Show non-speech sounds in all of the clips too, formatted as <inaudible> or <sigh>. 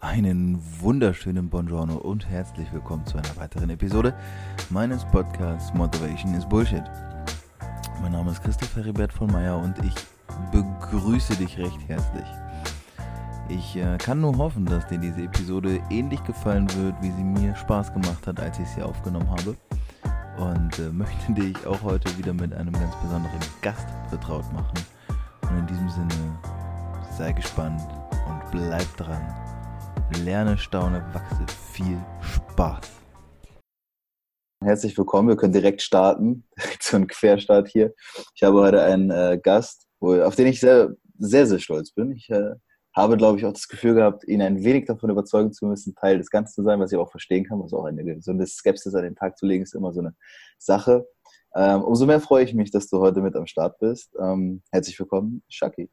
Einen wunderschönen Buongiorno und herzlich willkommen zu einer weiteren Episode meines Podcasts Motivation is Bullshit. Mein Name ist Christoph Heribert von Meyer und ich begrüße dich recht herzlich. Ich äh, kann nur hoffen, dass dir diese Episode ähnlich gefallen wird, wie sie mir Spaß gemacht hat, als ich sie aufgenommen habe. Und äh, möchte dich auch heute wieder mit einem ganz besonderen Gast vertraut machen. Und in diesem Sinne, sei gespannt und bleib dran Lerne, staune, wachse. Viel Spaß. Herzlich willkommen. Wir können direkt starten. <laughs> Direkt so ein Querstart hier. Ich habe heute einen äh, Gast, wo, auf den ich sehr, sehr, sehr stolz bin. Ich äh, habe, glaube ich, auch das Gefühl gehabt, ihn ein wenig davon überzeugen zu müssen, Teil des Ganzen zu sein, was ich auch verstehen kann. Was auch eine gesunde Skepsis an den Tag zu legen, ist immer so eine Sache. Ähm, umso mehr freue ich mich, dass du heute mit am Start bist. Ähm, herzlich willkommen, Shaki.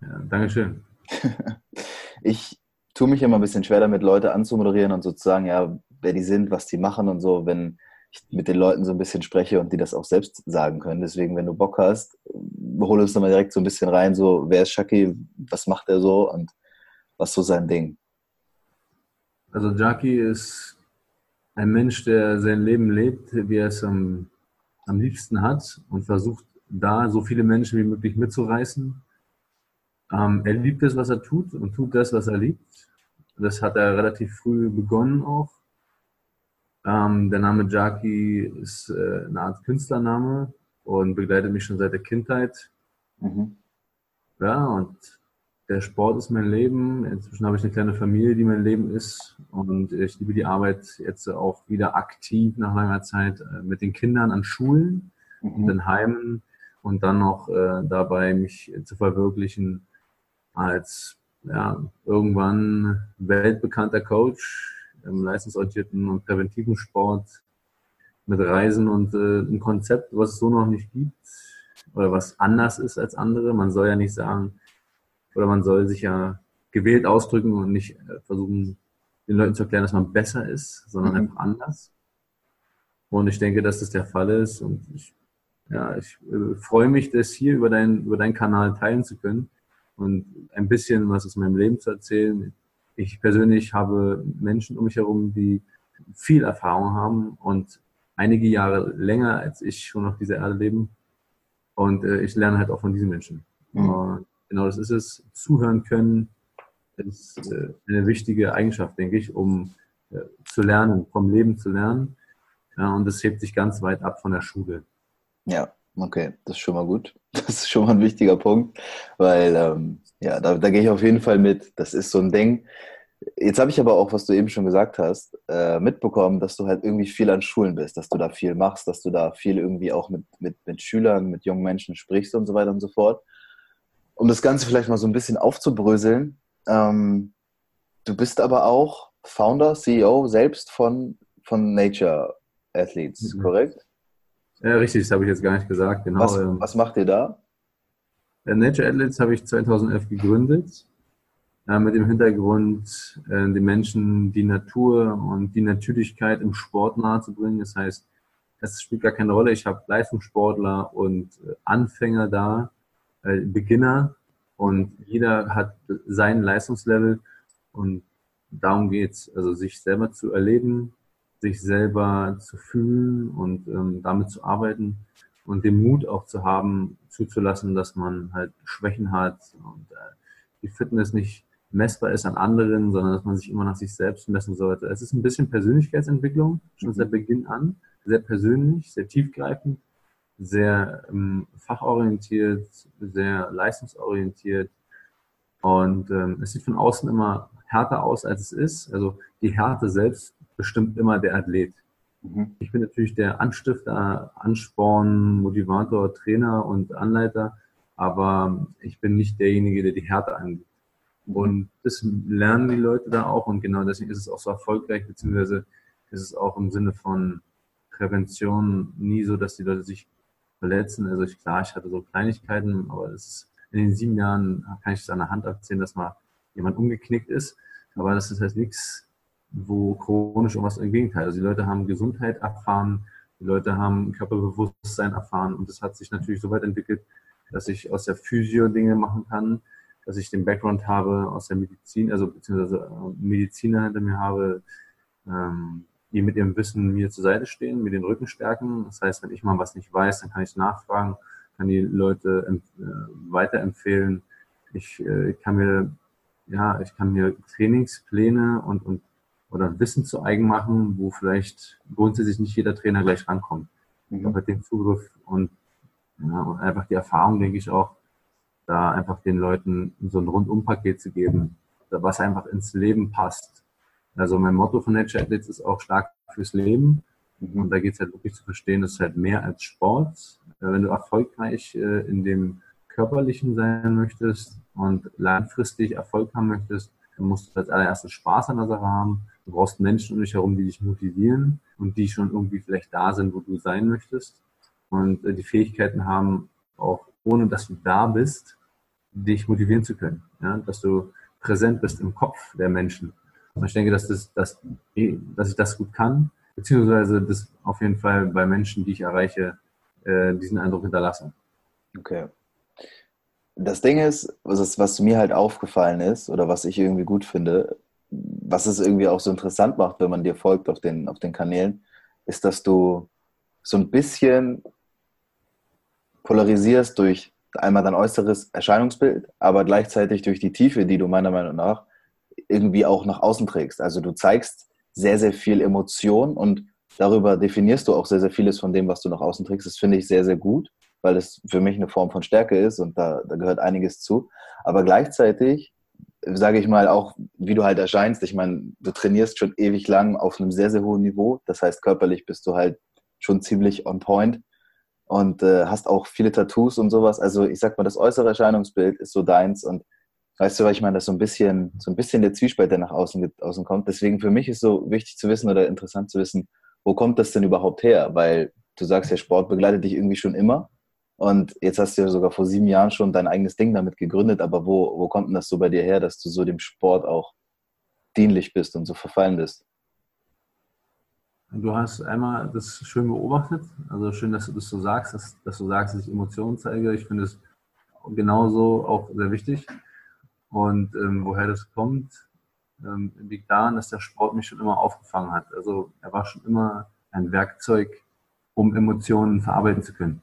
Ja, Dankeschön. <laughs> ich tue mich immer ein bisschen schwer damit, Leute anzumoderieren und sozusagen, ja, wer die sind, was die machen und so, wenn ich mit den Leuten so ein bisschen spreche und die das auch selbst sagen können. Deswegen, wenn du Bock hast, hol uns nochmal direkt so ein bisschen rein, so, wer ist Shaki, was macht er so und was so sein Ding? Also Jackie ist ein Mensch, der sein Leben lebt, wie er es am, am liebsten hat und versucht, da so viele Menschen wie möglich mitzureißen. Ähm, er liebt es, was er tut und tut das, was er liebt. Das hat er relativ früh begonnen auch. Ähm, der Name Jaki ist äh, eine Art Künstlername und begleitet mich schon seit der Kindheit. Mhm. Ja, und der Sport ist mein Leben. Inzwischen habe ich eine kleine Familie, die mein Leben ist. Und ich liebe die Arbeit jetzt auch wieder aktiv nach langer Zeit äh, mit den Kindern an Schulen mhm. und in Heimen und dann noch äh, dabei mich zu verwirklichen als ja, irgendwann weltbekannter Coach im leistungsorientierten und präventiven Sport mit Reisen und äh, ein Konzept, was es so noch nicht gibt oder was anders ist als andere. Man soll ja nicht sagen, oder man soll sich ja gewählt ausdrücken und nicht äh, versuchen, den Leuten zu erklären, dass man besser ist, sondern mhm. einfach anders. Und ich denke, dass das der Fall ist. Und ich, ja, ich äh, freue mich, das hier über, dein, über deinen Kanal teilen zu können und ein bisschen was aus meinem Leben zu erzählen. Ich persönlich habe Menschen um mich herum, die viel Erfahrung haben und einige Jahre länger als ich schon auf dieser Erde leben. Und äh, ich lerne halt auch von diesen Menschen. Mhm. genau das ist es. Zuhören können ist äh, eine wichtige Eigenschaft, denke ich, um äh, zu lernen, vom Leben zu lernen. Ja, und das hebt sich ganz weit ab von der Schule. Ja, Okay, das ist schon mal gut. <laughs> Das ist schon mal ein wichtiger Punkt, weil ähm, ja, da, da gehe ich auf jeden Fall mit. Das ist so ein Ding. Jetzt habe ich aber auch, was du eben schon gesagt hast, äh, mitbekommen, dass du halt irgendwie viel an Schulen bist, dass du da viel machst, dass du da viel irgendwie auch mit, mit, mit Schülern, mit jungen Menschen sprichst und so weiter und so fort. Um das Ganze vielleicht mal so ein bisschen aufzubröseln, ähm, du bist aber auch Founder, CEO selbst von, von Nature Athletes, mhm. korrekt? Ja, richtig, das habe ich jetzt gar nicht gesagt. Genau. Was, ähm, was macht ihr da? Nature Athletes habe ich 2011 gegründet, äh, mit dem Hintergrund, äh, den Menschen die Natur und die Natürlichkeit im Sport nahezubringen. Das heißt, es spielt gar keine Rolle. Ich habe Leistungssportler und äh, Anfänger da, äh, Beginner und jeder hat sein Leistungslevel und darum geht's, also sich selber zu erleben, sich selber zu fühlen und ähm, damit zu arbeiten und den Mut auch zu haben, zuzulassen, dass man halt Schwächen hat und äh, die Fitness nicht messbar ist an anderen, sondern dass man sich immer nach sich selbst messen sollte. Es ist ein bisschen Persönlichkeitsentwicklung, schon seit mhm. Beginn an, sehr persönlich, sehr tiefgreifend, sehr ähm, fachorientiert, sehr leistungsorientiert und ähm, es sieht von außen immer härter aus, als es ist. Also die Härte selbst bestimmt immer der Athlet. Mhm. Ich bin natürlich der Anstifter, Ansporn, Motivator, Trainer und Anleiter, aber ich bin nicht derjenige, der die Härte angeht. Mhm. Und das lernen die Leute da auch und genau deswegen ist es auch so erfolgreich, beziehungsweise ist es auch im Sinne von Prävention nie so, dass die Leute sich verletzen. Also ich, klar, ich hatte so Kleinigkeiten, aber es ist in den sieben Jahren kann ich es an der Hand abzählen, dass mal jemand umgeknickt ist. Aber das ist halt nichts, wo chronisch irgendwas im Gegenteil. Also die Leute haben Gesundheit erfahren, die Leute haben Körperbewusstsein erfahren und das hat sich natürlich so weit entwickelt, dass ich aus der Physio Dinge machen kann, dass ich den Background habe aus der Medizin, also beziehungsweise äh, Mediziner hinter mir habe, ähm, die mit ihrem Wissen mir zur Seite stehen, mir den Rücken stärken. Das heißt, wenn ich mal was nicht weiß, dann kann ich nachfragen, kann die Leute äh, weiterempfehlen. Ich, äh, ich kann mir ja, ich kann mir Trainingspläne und, und oder Wissen zu eigen machen, wo vielleicht grundsätzlich nicht jeder Trainer gleich rankommt. Mhm. Habe den Zugriff und, ja, und einfach die Erfahrung, denke ich auch, da einfach den Leuten so ein Rundumpaket zu geben, was einfach ins Leben passt. Also mein Motto von Nature Athletes ist auch stark fürs Leben. Mhm. Und da geht es halt wirklich zu verstehen, dass halt mehr als Sport. Äh, wenn du erfolgreich äh, in dem Körperlichen sein möchtest und langfristig Erfolg haben möchtest, dann musst du als allererstes Spaß an der Sache haben. Du brauchst Menschen um dich herum, die dich motivieren und die schon irgendwie vielleicht da sind, wo du sein möchtest. Und äh, die Fähigkeiten haben, auch ohne dass du da bist, dich motivieren zu können. Ja? Dass du präsent bist im Kopf der Menschen. Und ich denke, dass, das, dass, dass ich das gut kann, beziehungsweise das auf jeden Fall bei Menschen, die ich erreiche, äh, diesen Eindruck hinterlasse. Okay das Ding ist, was, was mir halt aufgefallen ist oder was ich irgendwie gut finde, was es irgendwie auch so interessant macht, wenn man dir folgt auf den, auf den Kanälen, ist, dass du so ein bisschen polarisierst durch einmal dein äußeres Erscheinungsbild, aber gleichzeitig durch die Tiefe, die du meiner Meinung nach irgendwie auch nach außen trägst. Also du zeigst sehr, sehr viel Emotion und darüber definierst du auch sehr, sehr vieles von dem, was du nach außen trägst. Das finde ich sehr, sehr gut weil es für mich eine Form von Stärke ist und da, da gehört einiges zu. Aber gleichzeitig sage ich mal auch, wie du halt erscheinst. Ich meine, du trainierst schon ewig lang auf einem sehr, sehr hohen Niveau. Das heißt, körperlich bist du halt schon ziemlich on point und äh, hast auch viele Tattoos und sowas. Also ich sag mal, das äußere Erscheinungsbild ist so deins und weißt du, weil ich meine, das ist so ein bisschen, so ein bisschen der Zwiespalt, der nach außen, außen kommt. Deswegen für mich ist so wichtig zu wissen oder interessant zu wissen, wo kommt das denn überhaupt her? Weil du sagst ja, Sport begleitet dich irgendwie schon immer. Und jetzt hast du ja sogar vor sieben Jahren schon dein eigenes Ding damit gegründet. Aber wo, wo kommt denn das so bei dir her, dass du so dem Sport auch dienlich bist und so verfallen bist? Du hast einmal das schön beobachtet. Also schön, dass du das so sagst, dass, dass du sagst, dass ich Emotionen zeige. Ich finde es genauso auch sehr wichtig. Und ähm, woher das kommt, ähm, liegt daran, dass der Sport mich schon immer aufgefangen hat. Also er war schon immer ein Werkzeug, um Emotionen verarbeiten zu können.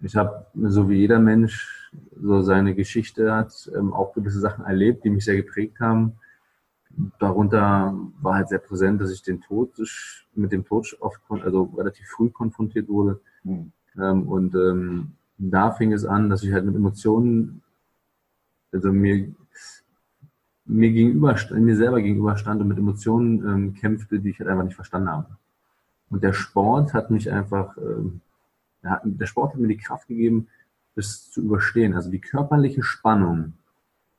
Ich habe, so wie jeder Mensch, so seine Geschichte hat, ähm, auch gewisse Sachen erlebt, die mich sehr geprägt haben. Darunter war halt sehr präsent, dass ich den Tod, mit dem Tod oft, also relativ früh konfrontiert wurde. Mhm. und ähm, da fing es an, dass ich halt mit Emotionen, also mir, mir gegenüber, mir selber gegenüberstand und mit Emotionen ähm, kämpfte, die ich halt einfach nicht verstanden habe. Und der Sport hat mich einfach ähm, der Sport hat mir die Kraft gegeben, das zu überstehen. Also die körperliche Spannung,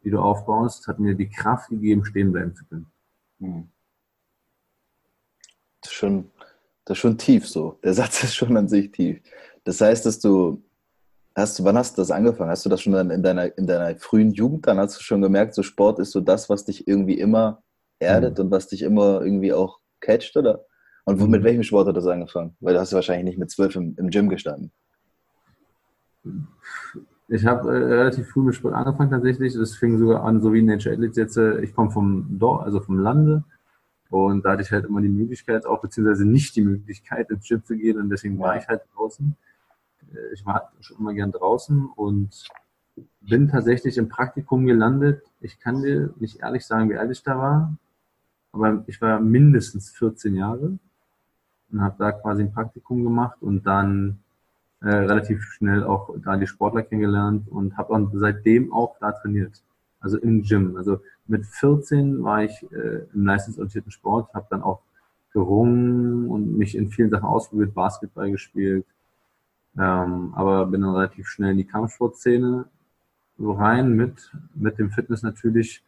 die du aufbaust, hat mir die Kraft gegeben, stehen bleiben zu können. Hm. Das ist schon, das ist schon tief so. Der <laughs> Satz ist schon an sich tief. Das heißt, dass du, hast du, wann hast du das angefangen? Hast du das schon dann in deiner, in deiner frühen Jugend, dann hast du schon gemerkt, so Sport ist so das, was dich irgendwie immer erdet mhm. und was dich immer irgendwie auch catcht, oder? Und mit mhm. welchem Sport hat das angefangen? Weil du hast wahrscheinlich nicht mit zwölf im, im Gym gestanden. Ich habe äh, relativ früh mit Sport angefangen tatsächlich. Das fing sogar an, so wie Nature Athletes jetzt. Äh, ich komme vom Dorf, also vom Lande. Und da hatte ich halt immer die Möglichkeit, auch beziehungsweise nicht die Möglichkeit, ins Gym zu gehen. Und deswegen war ich halt draußen. Äh, ich war schon immer gern draußen und bin tatsächlich im Praktikum gelandet. Ich kann dir nicht ehrlich sagen, wie alt ich da war. Aber ich war mindestens 14 Jahre und habe da quasi ein Praktikum gemacht und dann äh, relativ schnell auch da die Sportler kennengelernt und habe dann seitdem auch da trainiert. Also im Gym. Also mit 14 war ich äh, im leistungsorientierten Sport, habe dann auch gerungen und mich in vielen Sachen ausprobiert, Basketball gespielt, ähm, aber bin dann relativ schnell in die Kampfsportszene so rein mit, mit dem Fitness natürlich.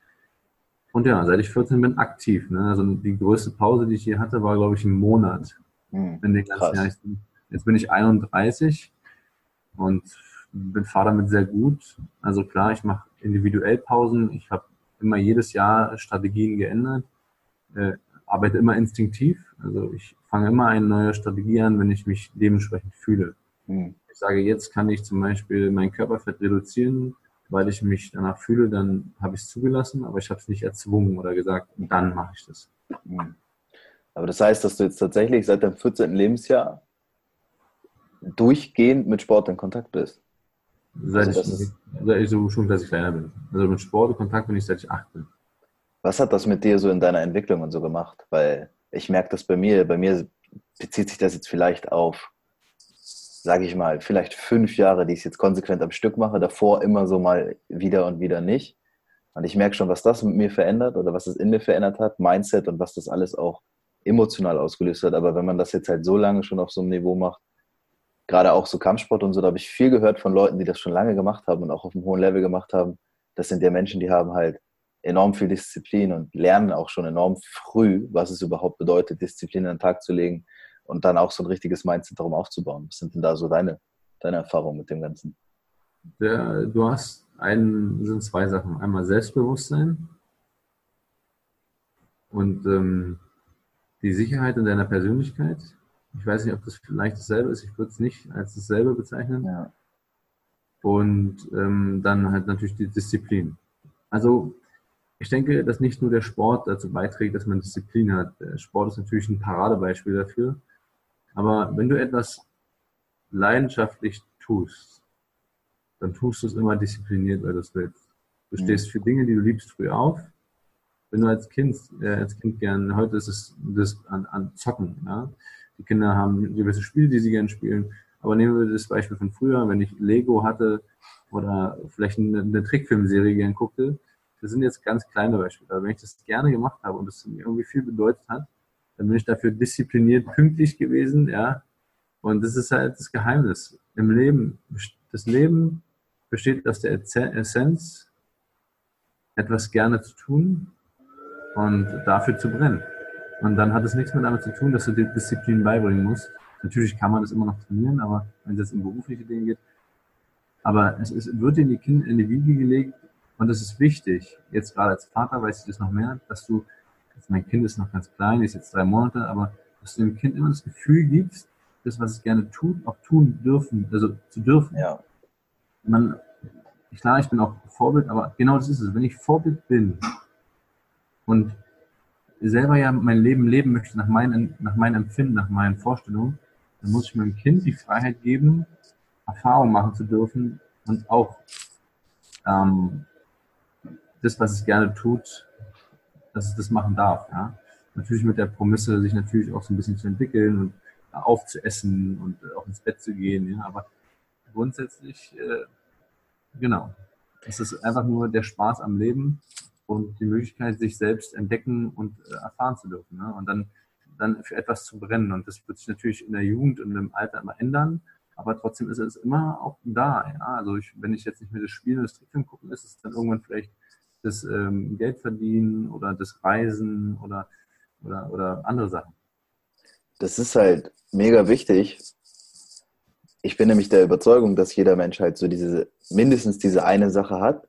Und ja, seit ich 14 bin, aktiv. Ne? Also die größte Pause, die ich hier hatte, war, glaube ich, ein Monat. Mhm. In den ganzen Jahren. Jetzt bin ich 31 und bin fahre damit sehr gut. Also klar, ich mache individuell Pausen. Ich habe immer jedes Jahr Strategien geändert, äh, arbeite immer instinktiv. Also ich fange immer eine neue Strategie an, wenn ich mich dementsprechend fühle. Mhm. Ich sage, jetzt kann ich zum Beispiel mein Körperfett reduzieren, weil ich mich danach fühle, dann habe ich es zugelassen, aber ich habe es nicht erzwungen oder gesagt, dann mache ich das. Mhm. Aber das heißt, dass du jetzt tatsächlich seit deinem 14. Lebensjahr durchgehend mit Sport in Kontakt bist. Seit, also ich, seit ich so schon, dass ich kleiner bin. Also mit Sport in Kontakt bin ich seit ich acht bin. Was hat das mit dir so in deiner Entwicklung und so gemacht? Weil ich merke das bei mir, bei mir bezieht sich das jetzt vielleicht auf, sage ich mal, vielleicht fünf Jahre, die ich es jetzt konsequent am Stück mache, davor immer so mal wieder und wieder nicht. Und ich merke schon, was das mit mir verändert oder was es in mir verändert hat, Mindset und was das alles auch emotional ausgelöst hat. Aber wenn man das jetzt halt so lange schon auf so einem Niveau macht, gerade auch so Kampfsport und so, da habe ich viel gehört von Leuten, die das schon lange gemacht haben und auch auf einem hohen Level gemacht haben. Das sind ja Menschen, die haben halt enorm viel Disziplin und lernen auch schon enorm früh, was es überhaupt bedeutet, Disziplin an den Tag zu legen und dann auch so ein richtiges Mindset darum aufzubauen. Was sind denn da so deine, deine Erfahrungen mit dem Ganzen? Der, du hast einen, sind zwei Sachen. Einmal Selbstbewusstsein und ähm, die Sicherheit in deiner Persönlichkeit. Ich weiß nicht, ob das vielleicht dasselbe ist. Ich würde es nicht als dasselbe bezeichnen. Ja. Und ähm, dann halt natürlich die Disziplin. Also ich denke, dass nicht nur der Sport dazu beiträgt, dass man Disziplin hat. Der Sport ist natürlich ein Paradebeispiel dafür. Aber wenn du etwas leidenschaftlich tust, dann tust du es immer diszipliniert, weil du es willst. Du mhm. stehst für Dinge, die du liebst, früh auf. Wenn du als Kind, äh, als Kind gern, heute ist es das an, an Zocken, ja. Die Kinder haben gewisse Spiele, die sie gern spielen. Aber nehmen wir das Beispiel von früher, wenn ich Lego hatte oder vielleicht eine, eine Trickfilmserie gern guckte, das sind jetzt ganz kleine Beispiele. Aber wenn ich das gerne gemacht habe und es mir irgendwie viel bedeutet hat, dann bin ich dafür diszipliniert pünktlich gewesen, ja. Und das ist halt das Geheimnis im Leben. Das Leben besteht aus der Essenz, etwas gerne zu tun und dafür zu brennen. Und dann hat es nichts mehr damit zu tun, dass du dir Disziplin beibringen musst. Natürlich kann man das immer noch trainieren, aber wenn es jetzt um berufliche Dinge geht. Aber es ist, wird in die, kind, in die Wiege gelegt, und es ist wichtig, jetzt gerade als Vater weiß ich das noch mehr, dass du, jetzt mein Kind ist noch ganz klein, ist jetzt drei Monate, aber dass du dem Kind immer das Gefühl gibst, das, was es gerne tut, auch tun dürfen, also zu dürfen. Ja. Man, klar, ich bin auch Vorbild, aber genau das ist es. Wenn ich Vorbild bin und selber ja mein Leben leben möchte nach meinem, nach meinem Empfinden, nach meinen Vorstellungen, dann muss ich meinem Kind die Freiheit geben, Erfahrung machen zu dürfen und auch ähm, das, was es gerne tut, dass es das machen darf. Ja? Natürlich mit der Promisse, sich natürlich auch so ein bisschen zu entwickeln und aufzuessen und auch ins Bett zu gehen. Ja? Aber grundsätzlich, äh, genau, es ist einfach nur der Spaß am Leben und die Möglichkeit, sich selbst entdecken und äh, erfahren zu dürfen. Ne? Und dann, dann für etwas zu brennen. Und das wird sich natürlich in der Jugend und im Alter immer ändern. Aber trotzdem ist es immer auch da. Ja? Also ich, wenn ich jetzt nicht mehr das Spiel und das Trickfilm gucken, ist es dann irgendwann vielleicht das ähm, Geld verdienen oder das Reisen oder, oder, oder andere Sachen. Das ist halt mega wichtig. Ich bin nämlich der Überzeugung, dass jeder Mensch halt so diese, mindestens diese eine Sache hat,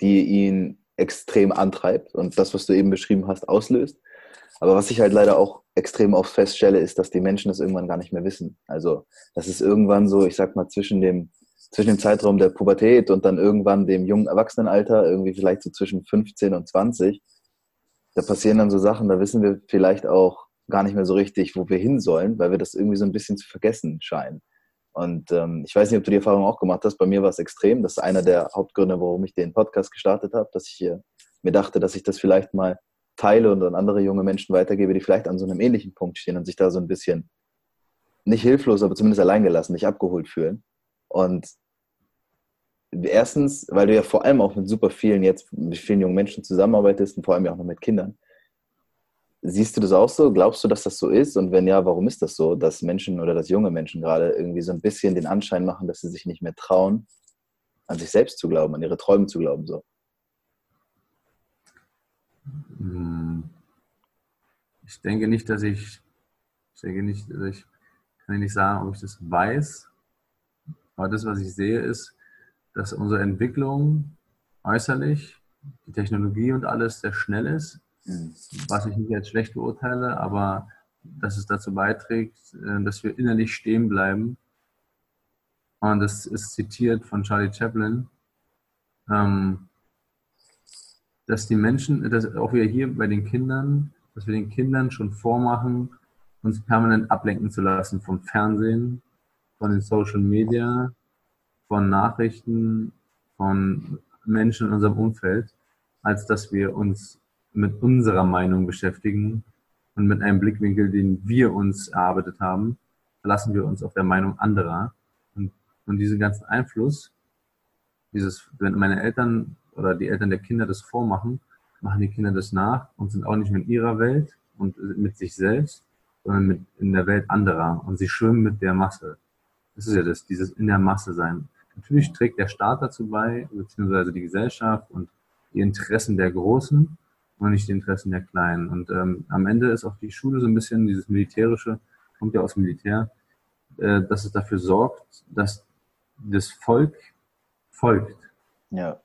die ihn extrem antreibt und das, was du eben beschrieben hast, auslöst. Aber was ich halt leider auch extrem oft feststelle, ist, dass die Menschen das irgendwann gar nicht mehr wissen. Also, das ist irgendwann so, ich sag mal, zwischen dem zwischen dem Zeitraum der Pubertät und dann irgendwann dem jungen Erwachsenenalter, irgendwie vielleicht so zwischen 15 und 20, da passieren dann so Sachen, da wissen wir vielleicht auch gar nicht mehr so richtig, wo wir hin sollen, weil wir das irgendwie so ein bisschen zu vergessen scheinen. Und ähm, ich weiß nicht, ob du die Erfahrung auch gemacht hast. Bei mir war es extrem. Das ist einer der Hauptgründe, warum ich den Podcast gestartet habe, dass ich hier mir dachte, dass ich das vielleicht mal teile und an andere junge Menschen weitergebe, die vielleicht an so einem ähnlichen Punkt stehen und sich da so ein bisschen nicht hilflos, aber zumindest alleingelassen, nicht abgeholt fühlen. Und erstens, weil du ja vor allem auch mit super vielen jetzt, mit vielen jungen Menschen zusammenarbeitest und vor allem ja auch noch mit Kindern. Siehst du das auch so? Glaubst du, dass das so ist? Und wenn ja, warum ist das so, dass Menschen oder dass junge Menschen gerade irgendwie so ein bisschen den Anschein machen, dass sie sich nicht mehr trauen, an sich selbst zu glauben, an ihre Träume zu glauben? So? Hm. Ich denke nicht, dass ich, ich denke nicht, dass ich kann nicht sagen, ob ich das weiß, aber das, was ich sehe, ist, dass unsere Entwicklung äußerlich, die Technologie und alles sehr schnell ist. Was ich nicht als schlecht beurteile, aber dass es dazu beiträgt, äh, dass wir innerlich stehen bleiben. Und das ist zitiert von Charlie Chaplin. ähm, dass die Menschen, dass auch wir hier bei den Kindern, dass wir den Kindern schon vormachen, uns permanent ablenken zu lassen vom Fernsehen, von den Social Media, von Nachrichten, von Menschen in unserem Umfeld, als dass wir uns mit unserer Meinung beschäftigen und mit einem Blickwinkel, den wir uns erarbeitet haben, verlassen wir uns auf der Meinung anderer. Und, und diesen ganzen Einfluss, dieses, wenn meine Eltern oder die Eltern der Kinder das vormachen, machen die Kinder das nach und sind auch nicht mit ihrer Welt und mit sich selbst, sondern mit in der Welt anderer. Und sie schwimmen mit der Masse. Das ist ja das, dieses in der Masse sein. Natürlich trägt der Staat dazu bei, beziehungsweise die Gesellschaft und die Interessen der Großen und nicht die Interessen der Kleinen. Und ähm, am Ende ist auch die Schule so ein bisschen dieses militärische, kommt ja aus dem Militär, äh, dass es dafür sorgt, dass das Volk folgt. Ja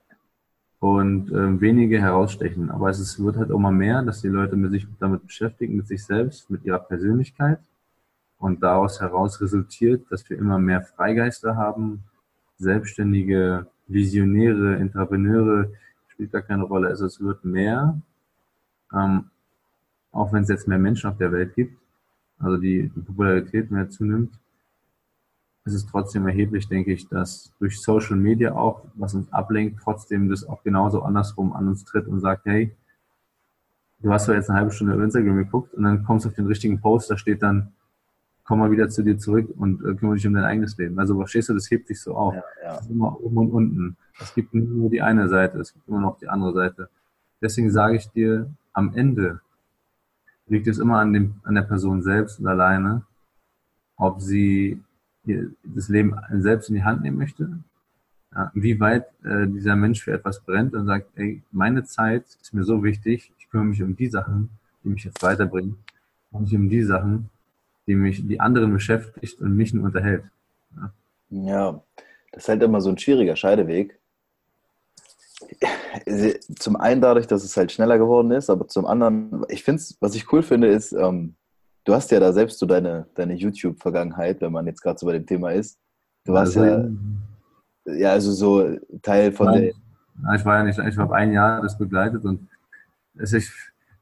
und äh, wenige herausstechen. Aber es ist, wird halt immer mehr, dass die Leute mit sich damit beschäftigen, mit sich selbst, mit ihrer Persönlichkeit. Und daraus heraus resultiert, dass wir immer mehr Freigeister haben, Selbstständige, Visionäre, Intrapreneure, spielt gar keine Rolle. Also es wird mehr, ähm, auch wenn es jetzt mehr Menschen auf der Welt gibt, also die, Popularität mehr zunimmt, ist es trotzdem erheblich, denke ich, dass durch Social Media auch, was uns ablenkt, trotzdem das auch genauso andersrum an uns tritt und sagt, hey, du hast doch jetzt eine halbe Stunde auf Instagram geguckt und dann kommst du auf den richtigen Post, da steht dann, komm mal wieder zu dir zurück und äh, kümmere dich um dein eigenes Leben. Also verstehst du, das hebt sich so auf. Ja, ja. ist immer oben und unten. Es gibt nur die eine Seite, es gibt immer noch die andere Seite. Deswegen sage ich dir, am Ende liegt es immer an, dem, an der Person selbst und alleine, ob sie das Leben selbst in die Hand nehmen möchte, ja, wie weit äh, dieser Mensch für etwas brennt und sagt, ey, meine Zeit ist mir so wichtig, ich kümmere mich um die Sachen, die mich jetzt weiterbringen, und nicht um die Sachen, die mich, die anderen beschäftigt und mich nur unterhält. Ja. ja, das ist halt immer so ein schwieriger Scheideweg. Zum einen dadurch, dass es halt schneller geworden ist, aber zum anderen, ich finde es, was ich cool finde, ist, ähm, du hast ja da selbst so deine, deine YouTube-Vergangenheit, wenn man jetzt gerade so bei dem Thema ist. Du warst also, ja, ja, also so Teil von nein, der. Ich war ja nicht, ich habe ein Jahr das begleitet und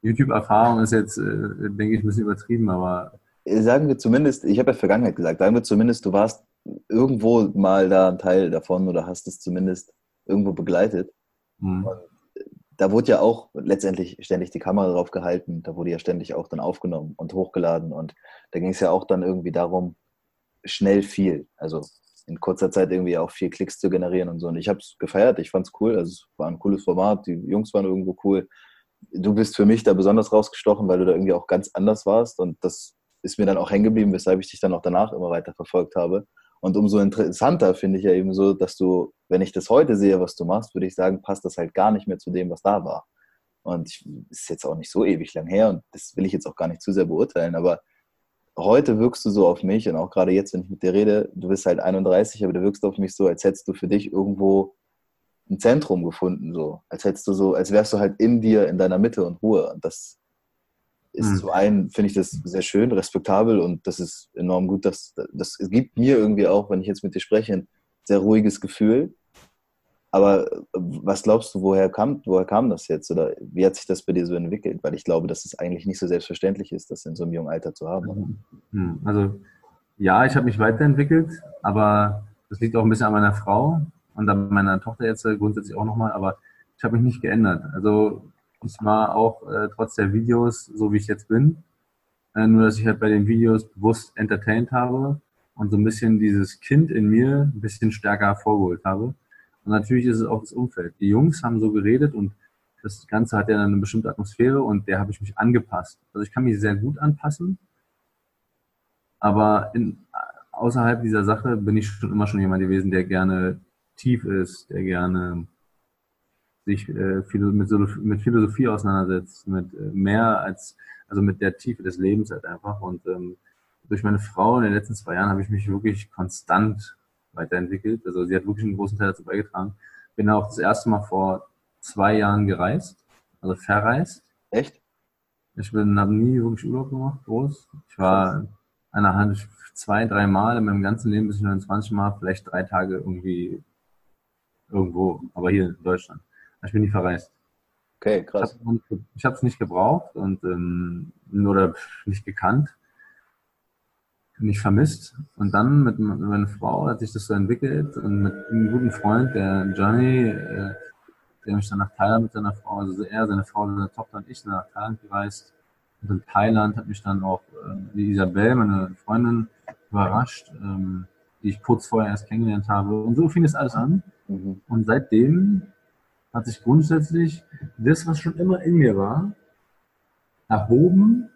YouTube-Erfahrung ist jetzt, äh, denke ich, ein bisschen übertrieben, aber. Sagen wir zumindest, ich habe ja Vergangenheit gesagt, sagen wir zumindest, du warst irgendwo mal da ein Teil davon oder hast es zumindest irgendwo begleitet. Mhm. Und da wurde ja auch letztendlich ständig die Kamera drauf gehalten, da wurde ja ständig auch dann aufgenommen und hochgeladen und da ging es ja auch dann irgendwie darum, schnell viel, also in kurzer Zeit irgendwie auch viel Klicks zu generieren und so. Und ich habe es gefeiert, ich fand es cool, also es war ein cooles Format, die Jungs waren irgendwo cool. Du bist für mich da besonders rausgestochen, weil du da irgendwie auch ganz anders warst und das ist mir dann auch hängen geblieben, weshalb ich dich dann auch danach immer weiter verfolgt habe. Und umso interessanter finde ich ja eben so, dass du, wenn ich das heute sehe, was du machst, würde ich sagen, passt das halt gar nicht mehr zu dem, was da war. Und es ist jetzt auch nicht so ewig lang her und das will ich jetzt auch gar nicht zu sehr beurteilen, aber heute wirkst du so auf mich und auch gerade jetzt, wenn ich mit dir rede, du bist halt 31, aber du wirkst auf mich so, als hättest du für dich irgendwo ein Zentrum gefunden, so. Als hättest du so, als wärst du halt in dir, in deiner Mitte und Ruhe. Und das ist mhm. zum einen, finde ich das sehr schön, respektabel und das ist enorm gut, dass das gibt mir irgendwie auch, wenn ich jetzt mit dir spreche, ein sehr ruhiges Gefühl. Aber was glaubst du, woher kam, woher kam das jetzt oder wie hat sich das bei dir so entwickelt? Weil ich glaube, dass es eigentlich nicht so selbstverständlich ist, das in so einem jungen Alter zu haben. Mhm. Also ja, ich habe mich weiterentwickelt, aber das liegt auch ein bisschen an meiner Frau und an meiner Tochter jetzt grundsätzlich auch nochmal, aber ich habe mich nicht geändert. Also ich war auch äh, trotz der Videos so, wie ich jetzt bin. Äh, nur, dass ich halt bei den Videos bewusst entertained habe und so ein bisschen dieses Kind in mir ein bisschen stärker hervorgeholt habe. Und natürlich ist es auch das Umfeld. Die Jungs haben so geredet und das Ganze hat ja eine bestimmte Atmosphäre und der habe ich mich angepasst. Also ich kann mich sehr gut anpassen, aber in, außerhalb dieser Sache bin ich schon immer schon jemand gewesen, der gerne tief ist, der gerne sich äh, mit, Philosophie auseinandersetzt, mit äh, mehr als, also mit der Tiefe des Lebens halt einfach. Und ähm, durch meine Frau in den letzten zwei Jahren habe ich mich wirklich konstant weiterentwickelt. Also sie hat wirklich einen großen Teil dazu beigetragen. Bin auch das erste Mal vor zwei Jahren gereist, also verreist. Echt? Ich bin, habe nie wirklich Urlaub gemacht, groß. Ich war einer Hand zwei, drei Mal in meinem ganzen Leben bis 29 Mal, vielleicht drei Tage irgendwie irgendwo, aber hier in Deutschland. Ich bin nie verreist. Okay, krass. Ich habe es nicht gebraucht und ähm, oder nicht gekannt, nicht vermisst. Und dann mit, meiner Frau hat sich das so entwickelt und mit einem guten Freund, der Johnny, äh, der mich dann nach Thailand mit seiner Frau, also er, seine Frau, seine Tochter und ich sind nach Thailand gereist. Und in Thailand hat mich dann auch äh, die Isabel, meine Freundin, überrascht, ähm, die ich kurz vorher erst kennengelernt habe. Und so fing es alles an. Mhm. Und seitdem hat sich grundsätzlich das, was schon immer in mir war, erhoben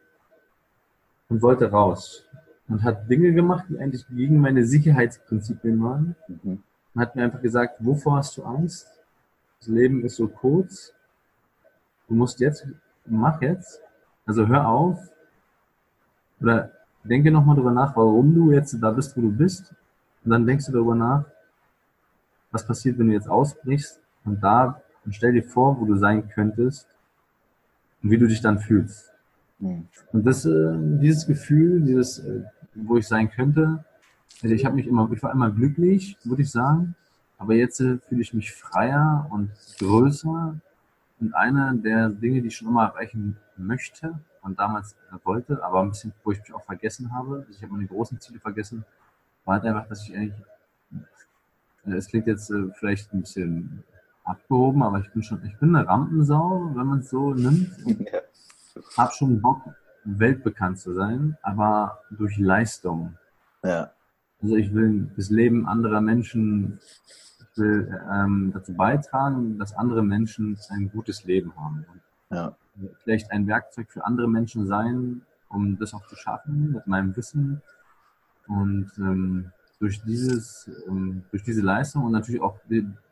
und wollte raus. Und hat Dinge gemacht, die eigentlich gegen meine Sicherheitsprinzipien waren. Mhm. Und hat mir einfach gesagt, wovor hast du Angst? Das Leben ist so kurz. Du musst jetzt, mach jetzt. Also hör auf. Oder denke nochmal drüber nach, warum du jetzt da bist, wo du bist. Und dann denkst du darüber nach, was passiert, wenn du jetzt ausbrichst. Und da und stell dir vor, wo du sein könntest und wie du dich dann fühlst. Mhm. Und das, äh, dieses Gefühl, dieses, äh, wo ich sein könnte, also ich habe mich immer, ich war immer glücklich, würde ich sagen, aber jetzt äh, fühle ich mich freier und größer und einer der Dinge, die ich schon immer erreichen möchte und damals wollte, aber ein bisschen, wo ich mich auch vergessen habe, also ich habe meine großen Ziele vergessen, war halt einfach, dass ich eigentlich, äh, es klingt jetzt äh, vielleicht ein bisschen abgehoben, aber ich bin schon, ich bin eine Rampensau, wenn man es so nimmt. Ja. Hab schon Bock, weltbekannt zu sein, aber durch Leistung. Ja. Also ich will das Leben anderer Menschen, ich will ähm, dazu beitragen, dass andere Menschen ein gutes Leben haben. Ja. Vielleicht ein Werkzeug für andere Menschen sein, um das auch zu schaffen mit meinem Wissen. Und ähm, durch dieses, ähm, durch diese Leistung und natürlich auch,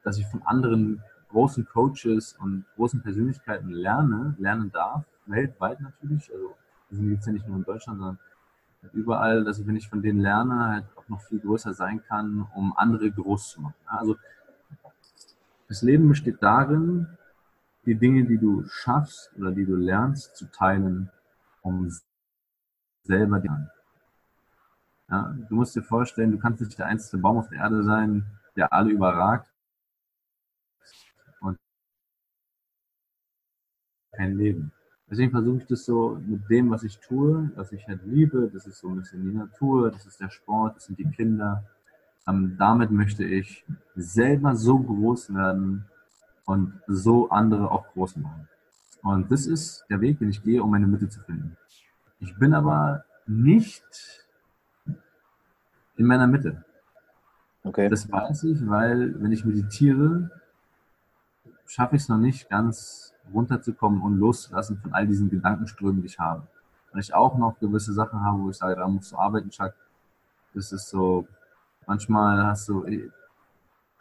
dass ich von anderen großen Coaches und großen Persönlichkeiten lerne, lernen darf, weltweit natürlich. Also die gibt es ja nicht nur in Deutschland, sondern überall, dass ich, wenn ich von denen lerne, halt auch noch viel größer sein kann, um andere groß zu machen. Also das Leben besteht darin, die Dinge, die du schaffst oder die du lernst, zu teilen, um selber die ja, du musst dir vorstellen, du kannst nicht der einzige Baum auf der Erde sein, der alle überragt und kein Leben. Deswegen versuche ich das so mit dem, was ich tue, was ich halt liebe, das ist so ein bisschen die Natur, das ist der Sport, das sind die Kinder. Ähm, damit möchte ich selber so groß werden und so andere auch groß machen. Und das ist der Weg, den ich gehe, um meine Mitte zu finden. Ich bin aber nicht in meiner Mitte. Okay. Das weiß ich, weil wenn ich meditiere, schaffe ich es noch nicht ganz runterzukommen und loszulassen von all diesen Gedankenströmen, die ich habe. Weil ich auch noch gewisse Sachen habe, wo ich sage, da musst du arbeiten, Chuck. Das ist so, manchmal hast du,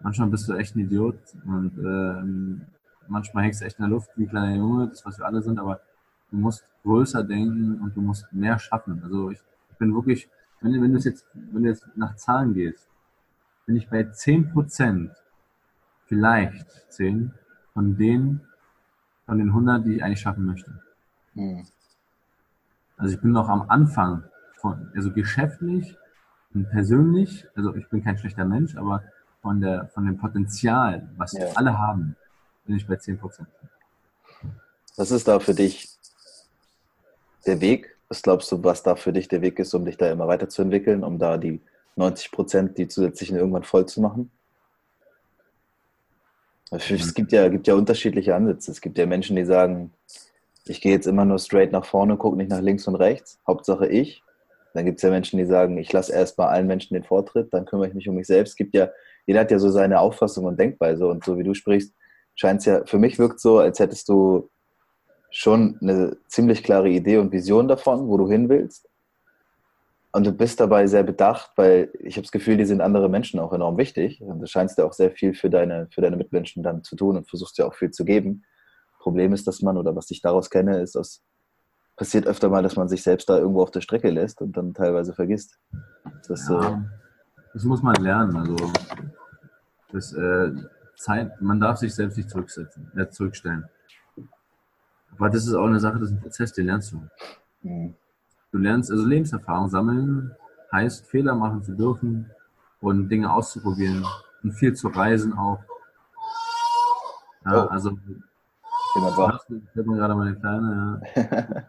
manchmal bist du echt ein Idiot und äh, manchmal hängst du echt in der Luft wie ein kleiner Junge, das was wir alle sind, aber du musst größer denken und du musst mehr schaffen. Also ich, ich bin wirklich wenn, wenn du jetzt, wenn du jetzt nach Zahlen gehst, bin ich bei 10% vielleicht 10 von den, von den 100, die ich eigentlich schaffen möchte. Mhm. Also ich bin noch am Anfang von, also geschäftlich und persönlich, also ich bin kein schlechter Mensch, aber von der, von dem Potenzial, was ja. alle haben, bin ich bei 10% Was ist da für dich der Weg, was glaubst du, was da für dich der Weg ist, um dich da immer weiterzuentwickeln, um da die 90 Prozent, die zusätzlichen irgendwann voll zu machen? Es gibt ja, gibt ja unterschiedliche Ansätze. Es gibt ja Menschen, die sagen, ich gehe jetzt immer nur straight nach vorne, gucke nicht nach links und rechts, Hauptsache ich. Dann gibt es ja Menschen, die sagen, ich lasse erstmal allen Menschen den Vortritt, dann kümmere ich mich um mich selbst. Es gibt ja, jeder hat ja so seine Auffassung und Denkweise und so wie du sprichst, scheint es ja, für mich wirkt so, als hättest du schon eine ziemlich klare Idee und Vision davon, wo du hin willst. Und du bist dabei sehr bedacht, weil ich habe das Gefühl, die sind andere Menschen auch enorm wichtig. Und du scheinst ja auch sehr viel für deine, für deine Mitmenschen dann zu tun und versuchst ja auch viel zu geben. Problem ist, dass man, oder was ich daraus kenne, ist, dass passiert öfter mal, dass man sich selbst da irgendwo auf der Strecke lässt und dann teilweise vergisst. Das, ja, äh, das muss man lernen. Also das, äh, Zeit, man darf sich selbst nicht zurücksetzen, äh, zurückstellen. Aber das ist auch eine Sache, das ist ein Prozess, den lernst du. Mhm. Du lernst, also Lebenserfahrung sammeln heißt, Fehler machen zu dürfen und Dinge auszuprobieren und viel zu reisen auch. Ja, oh. Also, jemand war. Ich habe gerade meine Kleine, ja.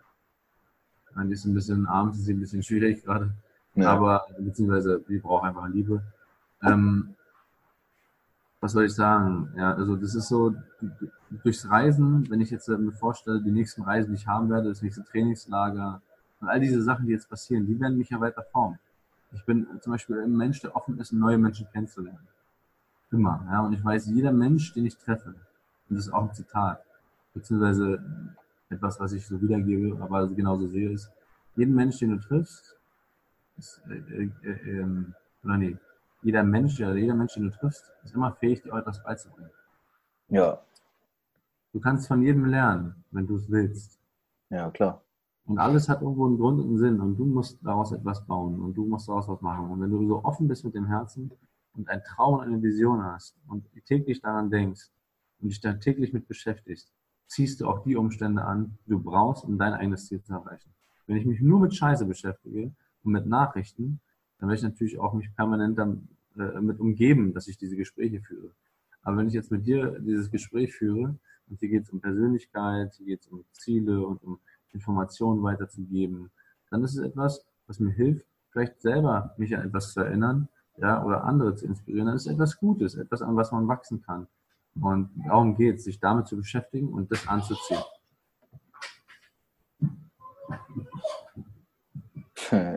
<laughs> die ist ein bisschen abends, ist sie ein bisschen schwierig gerade. Ja. Aber, beziehungsweise, die braucht einfach Liebe. Ähm, was soll ich sagen? Ja, also das ist so, durchs Reisen, wenn ich jetzt mir vorstelle, die nächsten Reisen, die ich haben werde, das nächste Trainingslager und all diese Sachen, die jetzt passieren, die werden mich ja weiter formen. Ich bin zum Beispiel ein Mensch, der offen ist, neue Menschen kennenzulernen. Immer. Ja, und ich weiß, jeder Mensch, den ich treffe, und das ist auch ein Zitat, beziehungsweise etwas, was ich so wiedergebe, aber genauso sehe, ist, jeden Mensch, den du triffst, ist, äh, äh, äh, oder nee, jeder Mensch, ja, jeder Mensch, den du triffst, ist immer fähig, dir etwas beizubringen. Ja. Du kannst von jedem lernen, wenn du es willst. Ja, klar. Und alles hat irgendwo einen Grund und einen Sinn und du musst daraus etwas bauen und du musst daraus was machen. Und wenn du so offen bist mit dem Herzen und ein Traum und eine Vision hast und täglich daran denkst und dich dann täglich mit beschäftigst, ziehst du auch die Umstände an, die du brauchst, um dein eigenes Ziel zu erreichen. Wenn ich mich nur mit Scheiße beschäftige und mit Nachrichten, dann werde ich natürlich auch mich permanent damit äh, umgeben, dass ich diese Gespräche führe. Aber wenn ich jetzt mit dir dieses Gespräch führe, und hier geht es um Persönlichkeit, hier geht es um Ziele und um Informationen weiterzugeben, dann ist es etwas, was mir hilft, vielleicht selber mich an etwas zu erinnern, ja, oder andere zu inspirieren. Dann ist es etwas Gutes, etwas, an was man wachsen kann. Und darum geht es, sich damit zu beschäftigen und das anzuziehen.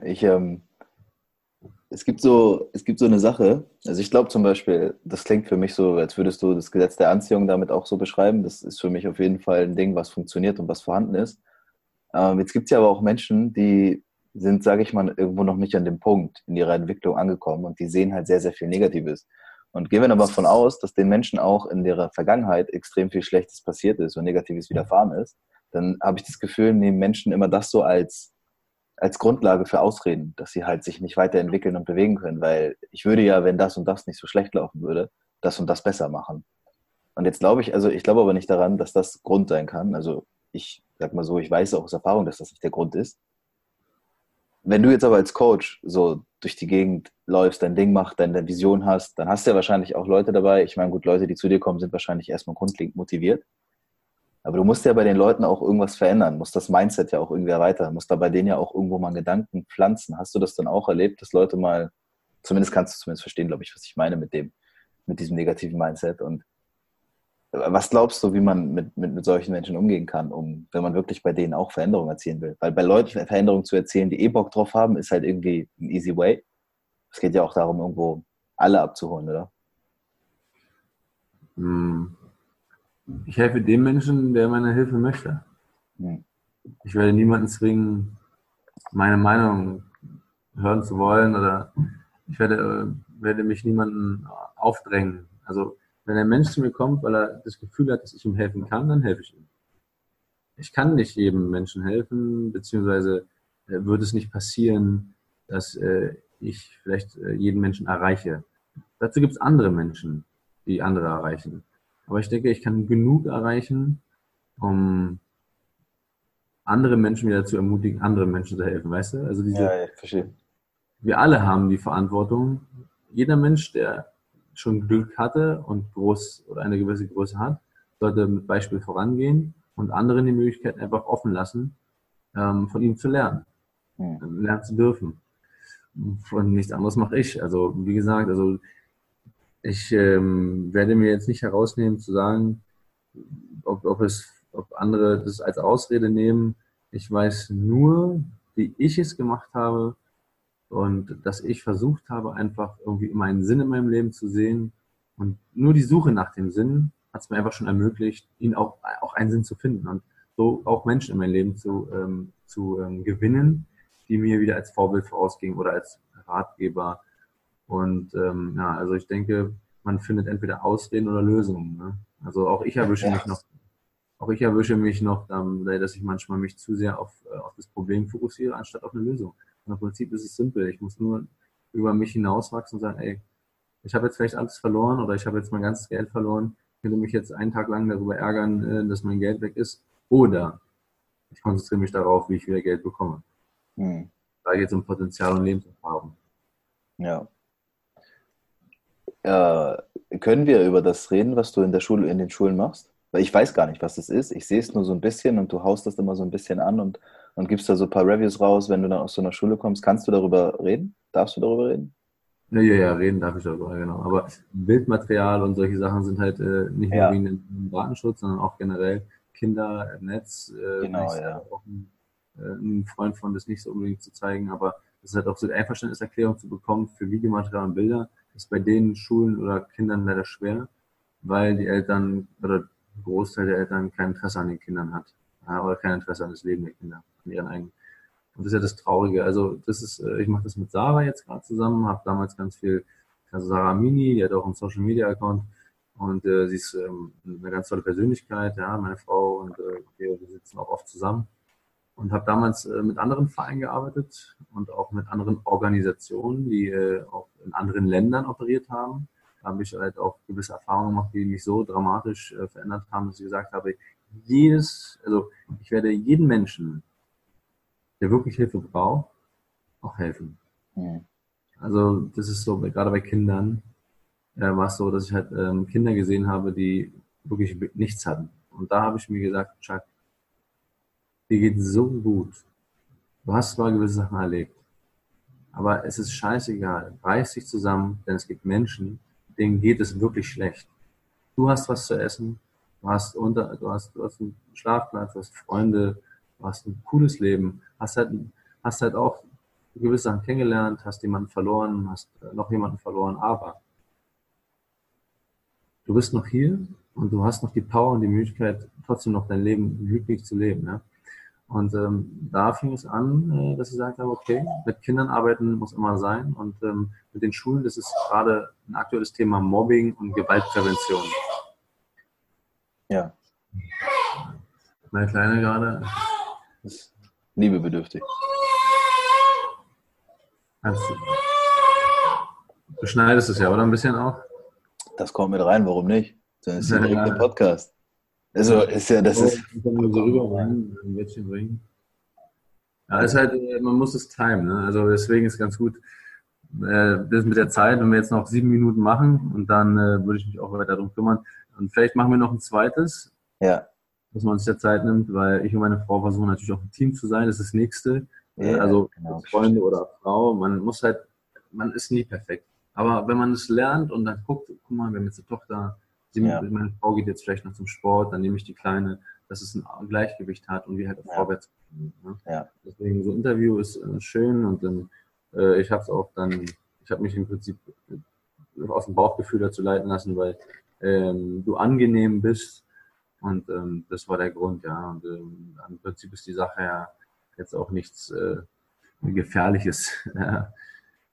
Ich ähm, es gibt so, es gibt so eine Sache, also ich glaube zum Beispiel, das klingt für mich so, als würdest du das Gesetz der Anziehung damit auch so beschreiben. Das ist für mich auf jeden Fall ein Ding, was funktioniert und was vorhanden ist. Ähm, jetzt gibt es ja aber auch Menschen, die sind, sage ich mal, irgendwo noch nicht an dem Punkt in ihrer Entwicklung angekommen und die sehen halt sehr, sehr viel Negatives. Und gehen wir aber davon aus, dass den Menschen auch in ihrer Vergangenheit extrem viel Schlechtes passiert ist und Negatives widerfahren ist, dann habe ich das Gefühl, nehmen Menschen immer das so als als Grundlage für Ausreden, dass sie halt sich nicht weiterentwickeln und bewegen können, weil ich würde ja, wenn das und das nicht so schlecht laufen würde, das und das besser machen. Und jetzt glaube ich, also ich glaube aber nicht daran, dass das Grund sein kann. Also ich sag mal so, ich weiß auch aus Erfahrung, dass das nicht der Grund ist. Wenn du jetzt aber als Coach so durch die Gegend läufst, dein Ding machst, deine Vision hast, dann hast du ja wahrscheinlich auch Leute dabei. Ich meine, gut, Leute, die zu dir kommen, sind wahrscheinlich erstmal grundlegend motiviert. Aber du musst ja bei den Leuten auch irgendwas verändern, musst das Mindset ja auch irgendwie erweitern, musst da bei denen ja auch irgendwo mal Gedanken pflanzen. Hast du das dann auch erlebt, dass Leute mal, zumindest kannst du zumindest verstehen, glaube ich, was ich meine mit dem, mit diesem negativen Mindset und was glaubst du, wie man mit, mit, mit solchen Menschen umgehen kann, um, wenn man wirklich bei denen auch Veränderungen erzielen will? Weil bei Leuten Veränderungen zu erzielen, die eh Bock drauf haben, ist halt irgendwie ein easy way. Es geht ja auch darum, irgendwo alle abzuholen, oder? Hm. Ich helfe dem Menschen, der meine Hilfe möchte. Ich werde niemanden zwingen, meine Meinung hören zu wollen oder ich werde, äh, werde mich niemanden aufdrängen. Also wenn ein Mensch zu mir kommt, weil er das Gefühl hat, dass ich ihm helfen kann, dann helfe ich ihm. Ich kann nicht jedem Menschen helfen, beziehungsweise äh, würde es nicht passieren, dass äh, ich vielleicht jeden Menschen erreiche. Dazu gibt es andere Menschen, die andere erreichen. Aber ich denke, ich kann genug erreichen, um andere Menschen wieder zu ermutigen, anderen Menschen zu helfen, weißt du? Also diese, ja, ich verstehe. Wir alle haben die Verantwortung. Jeder Mensch, der schon Glück hatte und groß oder eine gewisse Größe hat, sollte mit Beispiel vorangehen und anderen die Möglichkeit einfach offen lassen, ähm, von ihm zu lernen, hm. lernen zu dürfen. Und nichts anderes mache ich. Also wie gesagt, also ich ähm, werde mir jetzt nicht herausnehmen zu sagen, ob, ob, es, ob andere das als Ausrede nehmen. Ich weiß nur, wie ich es gemacht habe und dass ich versucht habe, einfach irgendwie immer einen Sinn in meinem Leben zu sehen. Und nur die Suche nach dem Sinn hat es mir einfach schon ermöglicht, ihn auch, auch einen Sinn zu finden und so auch Menschen in mein Leben zu, ähm, zu ähm, gewinnen, die mir wieder als Vorbild vorausgingen oder als Ratgeber und ähm, ja, also ich denke, man findet entweder Ausreden oder Lösungen. Ne? Also auch ich erwische ja. mich noch, auch ich erwische mich noch, ähm, dass ich manchmal mich zu sehr auf, äh, auf das Problem fokussiere, anstatt auf eine Lösung. Und im Prinzip ist es simpel. Ich muss nur über mich hinauswachsen und sagen, ey, ich habe jetzt vielleicht alles verloren oder ich habe jetzt mein ganzes Geld verloren. Ich könnte mich jetzt einen Tag lang darüber ärgern, äh, dass mein Geld weg ist. Oder ich konzentriere mich darauf, wie ich wieder Geld bekomme. Hm. Da geht es um Potenzial und Lebenserfahrung. Ja, Äh, können wir über das reden, was du in der Schule, in den Schulen machst? Weil ich weiß gar nicht, was das ist. Ich sehe es nur so ein bisschen und du haust das immer so ein bisschen an und, und gibst da so ein paar Reviews raus, wenn du dann aus so einer Schule kommst. Kannst du darüber reden? Darfst du darüber reden? Ja, ja, ja, reden darf ich darüber, genau. Aber Bildmaterial und solche Sachen sind halt äh, nicht Ja. nur wegen dem Datenschutz, sondern auch generell Kinder im Netz. Äh, Genau, ja. auch ein, äh, ein Freund von, das nicht so unbedingt zu zeigen, aber es ist halt auch so eine Einverständniserklärung zu bekommen für Videomaterial und Bilder, ist bei den Schulen oder Kindern leider schwer, weil die Eltern oder ein Großteil der Eltern kein Interesse an den Kindern hat. Oder kein Interesse an das Leben der Kinder, an ihren eigenen. Und das ist ja das Traurige. Also das ist, äh, ich mache das mit Sarah jetzt gerade zusammen, habe damals ganz viel, also Sarah Mini, die hat auch einen Social Media Account und äh, sie ist ähm, eine ganz tolle Persönlichkeit, ja, meine Frau und äh, wir sitzen auch oft zusammen und habe damals äh, mit anderen Vereinen gearbeitet und auch mit anderen Organisationen, die äh, auch in anderen Ländern operiert haben. Da habe ich halt auch gewisse Erfahrungen gemacht, die mich so dramatisch äh, verändert haben, dass ich gesagt habe, jedes, also ich werde jedem Menschen, der wirklich Hilfe braucht, auch helfen. Hm. Also das ist so, gerade bei Kindern äh, war es so, dass ich halt ähm, Kinder gesehen habe, die wirklich nichts hatten. Und da habe ich mir gesagt, Chuck, dir geht so gut. Du hast zwar gewisse Sachen erlebt, aber es ist scheißegal. Reiß dich zusammen, denn es gibt Menschen, denen geht es wirklich schlecht. Du hast was zu essen, du hast, unter, du hast, du hast einen Schlafplatz, du hast Freunde, du hast ein cooles Leben, hast halt, hast halt auch gewisse Sachen kennengelernt, hast jemanden verloren, hast äh, noch jemanden verloren, aber du bist noch hier und du hast noch die Power und die Möglichkeit, trotzdem noch dein Leben glücklich zu leben. Ja? Und ähm, da fing es an, äh, dass ich gesagt habe, okay, mit Kindern arbeiten muss immer sein. Und ähm, mit den Schulen, das ist gerade ein aktuelles Thema Mobbing und Gewaltprävention. Ja, Meine Kleine gerade, das ist liebebedürftig. kannst du, schneidest es ja, oder ein bisschen auch? Das kommt mit rein, warum nicht? Dann ist ja <laughs> direkt im Podcast. Also ist ja, das ist. Kann nur so rüberbringen, ein Bettchen bringen. Ja, ist halt, äh, man muss es timen, ne? Also deswegen ist ganz gut, äh, das mit der Zeit, wenn wir jetzt noch sieben Minuten machen und dann äh, würde ich mich auch weiter darum kümmern. Und vielleicht machen wir noch ein zweites, Ja, dass man sich der Zeit nimmt, weil ich und meine Frau versuchen natürlich auch ein Team zu sein, das ist das Nächste. Äh, Ja, also genau. Freunde oder Frau, man muss halt, man ist nie perfekt. Aber wenn man es lernt und dann guckt, guck mal, wir haben jetzt eine Tochter, sie, Ja. meine Frau geht jetzt vielleicht noch zum Sport, dann nehme ich die Kleine, dass es ein Gleichgewicht hat und wir halt Ja. vorwärts kommen. Ne? Ja. Deswegen so ein Interview ist äh, schön und dann, äh, ich habe es auch dann, ich habe mich im Prinzip äh, aus dem Bauchgefühl dazu leiten lassen, weil ähm, du angenehm bist und ähm, das war der Grund, ja. Und ähm, im Prinzip ist die Sache ja jetzt auch nichts äh, Gefährliches <laughs> ja.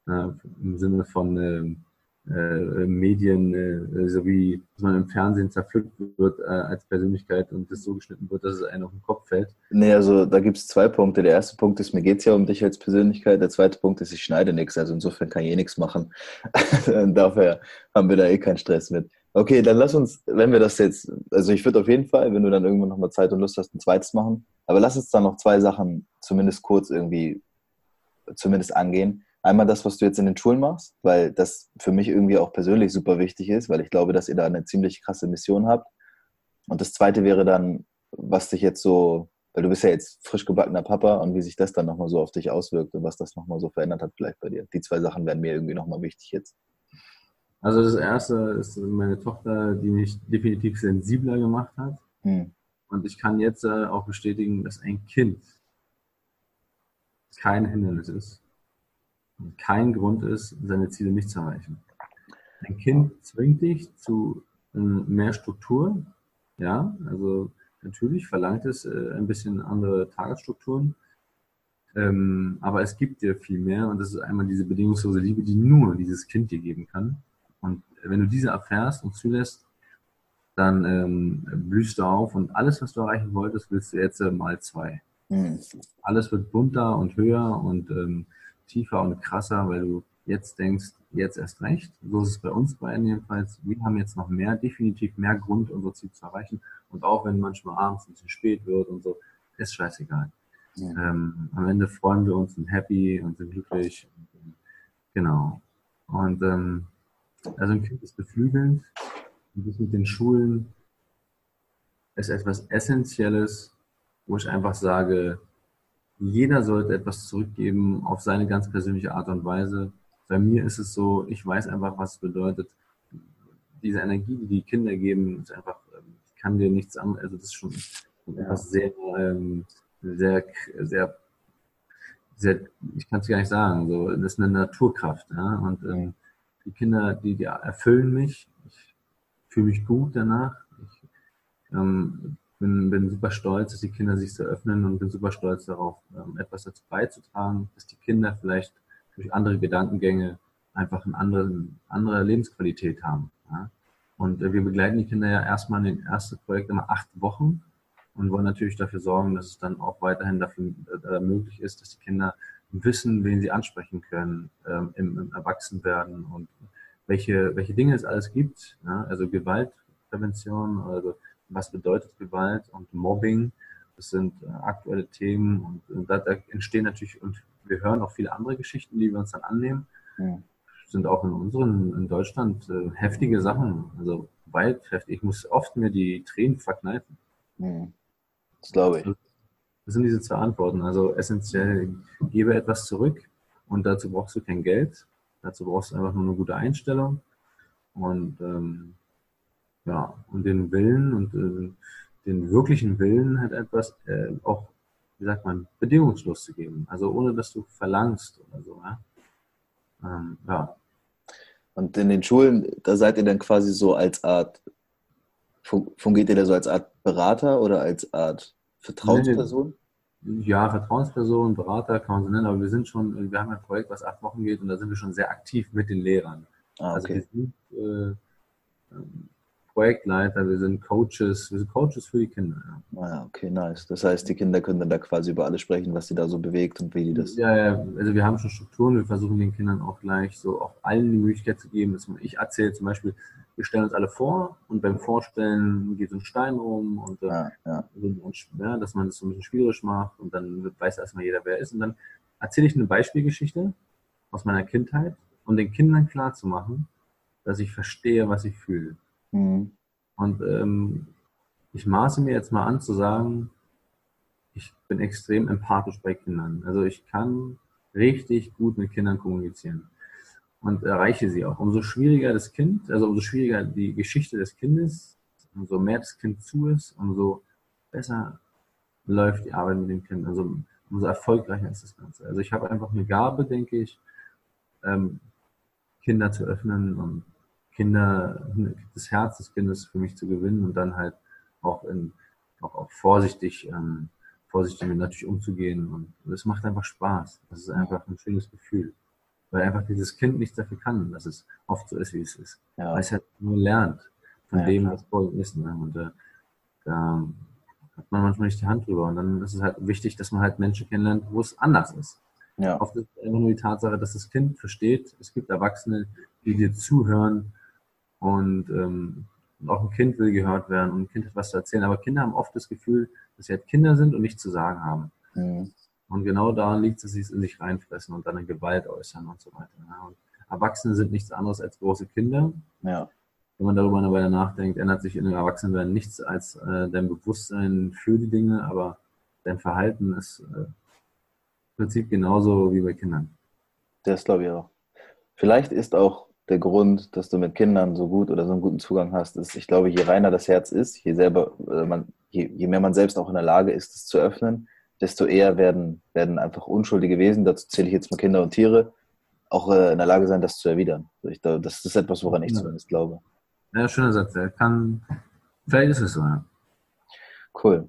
äh, im Sinne von ähm, äh, Medien, äh, so wie dass man im Fernsehen zerpflückt wird äh, als Persönlichkeit und das so geschnitten wird, dass es einem auf den Kopf fällt. Nee, also da gibt es zwei Punkte. Der erste Punkt ist, mir geht es ja um dich als Persönlichkeit. Der zweite Punkt ist, ich schneide nichts. Also insofern kann ich eh nichts machen. <laughs> Dafür haben wir da eh keinen Stress mit. Okay, dann lass uns, wenn wir das jetzt, also ich würde auf jeden Fall, wenn du dann irgendwann nochmal Zeit und Lust hast, ein zweites machen. Aber lass uns dann noch zwei Sachen zumindest kurz irgendwie, zumindest angehen. Einmal das, was du jetzt in den Schulen machst, weil das für mich irgendwie auch persönlich super wichtig ist, weil ich glaube, dass ihr da eine ziemlich krasse Mission habt. Und das zweite wäre dann, was dich jetzt so, weil du bist ja jetzt frisch gebackener Papa und wie sich das dann nochmal so auf dich auswirkt und was das nochmal so verändert hat vielleicht bei dir. Die zwei Sachen wären mir irgendwie nochmal wichtig jetzt. Also das erste ist meine Tochter, die mich definitiv sensibler gemacht hat. Hm. Und ich kann jetzt äh, auch bestätigen, dass ein Kind kein Hindernis ist kein Grund ist, seine Ziele nicht zu erreichen. Ein Kind zwingt dich zu äh, mehr Struktur. Ja, also natürlich verlangt es äh, ein bisschen andere Tagesstrukturen. Ähm, aber es gibt dir viel mehr und das ist einmal diese bedingungslose Liebe, die nur dieses Kind dir geben kann. Und wenn du diese erfährst und zulässt, dann ähm, blühst du auf und alles, was du erreichen wolltest, willst du jetzt äh, mal zwei. Hm. Alles wird bunter und höher und ähm, tiefer und krasser, weil du jetzt denkst, jetzt erst recht. So ist es bei uns beiden jedenfalls. Wir haben jetzt noch mehr, definitiv mehr Grund, unser Ziel zu erreichen. Und auch wenn manchmal abends ein bisschen spät wird und so, ist scheißegal. Ja. Ähm, am Ende freuen wir uns und happy und sind glücklich. Genau. Und ähm, Also ein Kind ist beflügelnd und das mit den Schulen ist etwas Essentielles, wo ich einfach sage, jeder sollte etwas zurückgeben auf seine ganz persönliche Art und Weise. Bei mir ist es so, ich weiß einfach, was es bedeutet. Diese Energie, die die Kinder geben, ist einfach, ähm, ich kann dir nichts an, also das ist schon etwas sehr, ähm, sehr, sehr, sehr, ich kann es gar nicht sagen, so, das ist eine Naturkraft, ja, und ähm, die Kinder, die, die erfüllen mich, ich fühle mich gut danach, ich ähm, bin, bin super stolz, dass die Kinder sich so öffnen und bin super stolz darauf, ähm, etwas dazu beizutragen, dass die Kinder vielleicht durch andere Gedankengänge einfach eine andere, andere Lebensqualität haben. Und äh, wir begleiten die Kinder ja erstmal in den ersten Projekt immer acht Wochen und wollen natürlich dafür sorgen, dass es dann auch weiterhin dafür äh, möglich ist, dass die Kinder wissen, wen sie ansprechen können ähm, im, Erwachsenwerden und welche, welche Dinge es alles gibt. Also Gewaltprävention, also was bedeutet Gewalt und Mobbing. Das sind äh, aktuelle Themen und, und da, da, entstehen natürlich, und wir hören auch viele andere Geschichten, die wir uns dann annehmen. Ja. Sind auch in unseren, in Deutschland äh, heftige Sachen, also weit heftig. Ich muss oft mir die Tränen verkneifen. Ja. Das glaube ich. Das sind diese zwei Antworten. Also essentiell, gebe etwas zurück und dazu brauchst du kein Geld. Dazu brauchst du einfach nur eine gute Einstellung. Und ähm, ja, und den Willen und äh, den wirklichen Willen hat etwas äh, auch, wie sagt man, bedingungslos zu geben. Also ohne dass du verlangst oder so. Ja? Ähm, ja. Und in den Schulen, da seid ihr dann quasi so als Art, fungiert ihr da so als Art Berater oder als Art Vertrauensperson? Ja, Vertrauensperson, Berater kann man so nennen, aber wir sind schon, wir haben ein Projekt, was acht Wochen geht und da sind wir schon sehr aktiv mit den Lehrern. Ah, also okay. Also wir sind äh, ähm, Projektleiter, wir sind Coaches, wir sind Coaches für die Kinder. Ja. Ah, okay, nice. Das heißt, die Kinder können dann da quasi über alles sprechen, was sie da so bewegt und wie die das. Ja, ja, also wir haben schon Strukturen, wir versuchen den Kindern auch gleich so auch allen die Möglichkeit zu geben, dass man, ich erzähle zum Beispiel, wir stellen uns alle vor und beim Vorstellen geht so ein Stein rum und, äh, ja, ja. und ja, dass man das so ein bisschen spielerisch macht und dann weiß erstmal jeder, wer er ist. Und dann erzähle ich eine Beispielgeschichte aus meiner Kindheit, um den Kindern klarzumachen, dass ich verstehe, was ich fühle. Mhm. Und ähm, ich maße mir jetzt mal an zu sagen, ich bin extrem empathisch bei Kindern. Also ich kann richtig gut mit Kindern kommunizieren und erreiche sie auch. Umso schwieriger das Kind, also umso schwieriger die Geschichte des Kindes, umso mehr das Kind zu ist, umso besser läuft die Arbeit mit dem Kind. Also umso erfolgreicher ist das Ganze. Also ich habe einfach eine Gabe, denke ich, ähm, Kinder zu öffnen und Kinder, das Herz des Kindes für mich zu gewinnen und dann halt auch, in, auch, auch vorsichtig, ähm, vorsichtig mit natürlich umzugehen. Und es macht einfach Spaß. Das ist einfach ein schönes Gefühl. Weil einfach dieses Kind nichts dafür kann, dass es oft so ist, wie es ist. Ja. Weil es halt nur lernt von Ja, dem, klar. was vor ihm ist. Ne? Und äh, da hat man manchmal nicht die Hand drüber. Und dann ist es halt wichtig, dass man halt Menschen kennenlernt, wo es anders ist. Ja. Oft ist es einfach nur die Tatsache, dass das Kind versteht, es gibt Erwachsene, die dir zuhören und ähm, auch ein Kind will gehört werden und ein Kind hat was zu erzählen. Aber Kinder haben oft das Gefühl, dass sie halt Kinder sind und nichts zu sagen haben. Mhm. Und genau daran liegt es, dass sie es in sich reinfressen und dann in Gewalt äußern und so weiter. Und Erwachsene sind nichts anderes als große Kinder. Ja. Wenn man darüber eine Weile nachdenkt, ändert sich in den Erwachsenenwerden nichts als äh, dein Bewusstsein für die Dinge, aber dein Verhalten ist äh, im Prinzip genauso wie bei Kindern. Das glaube ich auch. Vielleicht ist auch der Grund, dass du mit Kindern so gut oder so einen guten Zugang hast, ist, ich glaube, je reiner das Herz ist, je selber, äh, man, je, je mehr man selbst auch in der Lage ist, es zu öffnen, desto eher werden, werden einfach unschuldige Wesen, dazu zähle ich jetzt mal Kinder und Tiere, auch äh, in der Lage sein, das zu erwidern. Ich glaube, das ist etwas, woran ich Ja. zumindest glaube. Ja, schöner Satz. Er kann, vielleicht ist es so, ja. Cool.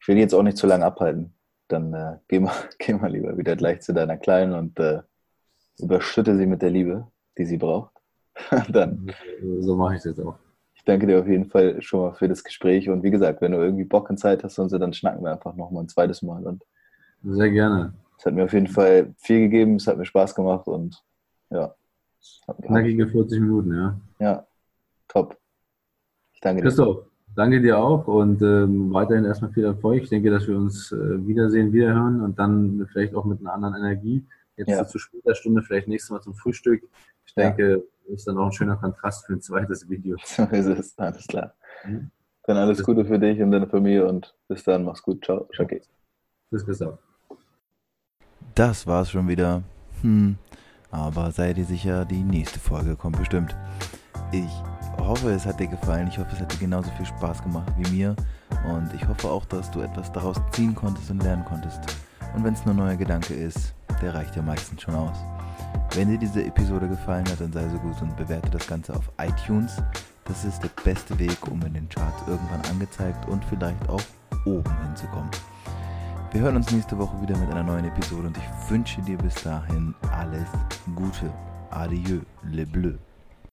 Ich will jetzt auch nicht zu lange abhalten. Dann äh, geh, mal, <laughs> geh mal lieber wieder gleich zu deiner Kleinen und äh, überschütte sie mit der Liebe, die sie braucht. <laughs> Dann, So mache ich es jetzt auch. ich danke dir auf jeden Fall schon mal für das Gespräch. Und wie gesagt, wenn du irgendwie Bock und Zeit hast und so, dann schnacken wir einfach nochmal ein zweites Mal. Und Sehr gerne. es hat mir auf jeden Fall viel gegeben, es hat mir Spaß gemacht und ja. Knackige 40 Minuten, ja. ja, top. Ich danke dir. Christoph, danke dir auch und ähm, weiterhin erstmal viel Erfolg. Ich denke, dass wir uns äh, wiedersehen, wiederhören und dann vielleicht auch mit einer anderen Energie. Jetzt Ja. zu später Stunde, vielleicht nächstes Mal zum Frühstück. Ich Ja. denke, ist dann auch ein schöner Kontrast für ein zweites Video. <laughs> So ist es, alles klar. Mhm. Dann alles Gute für dich und deine Familie und bis dann, mach's gut. Ciao, Shaki. Bis gesagt. Das war's schon wieder. Hm, aber seid ihr sicher, die nächste Folge kommt bestimmt. Ich hoffe, es hat dir gefallen. Ich hoffe, es hat dir genauso viel Spaß gemacht wie mir. Und ich hoffe auch, dass du etwas daraus ziehen konntest und lernen konntest. Und wenn es nur ein neuer Gedanke ist, der reicht ja meistens schon aus. Wenn dir diese Episode gefallen hat, dann sei so gut und bewerte das Ganze auf iTunes. Das ist der beste Weg, um in den Charts irgendwann angezeigt und vielleicht auch oben hinzukommen. Wir hören uns nächste Woche wieder mit einer neuen Episode und ich wünsche dir bis dahin alles Gute. Adieu, le bleu.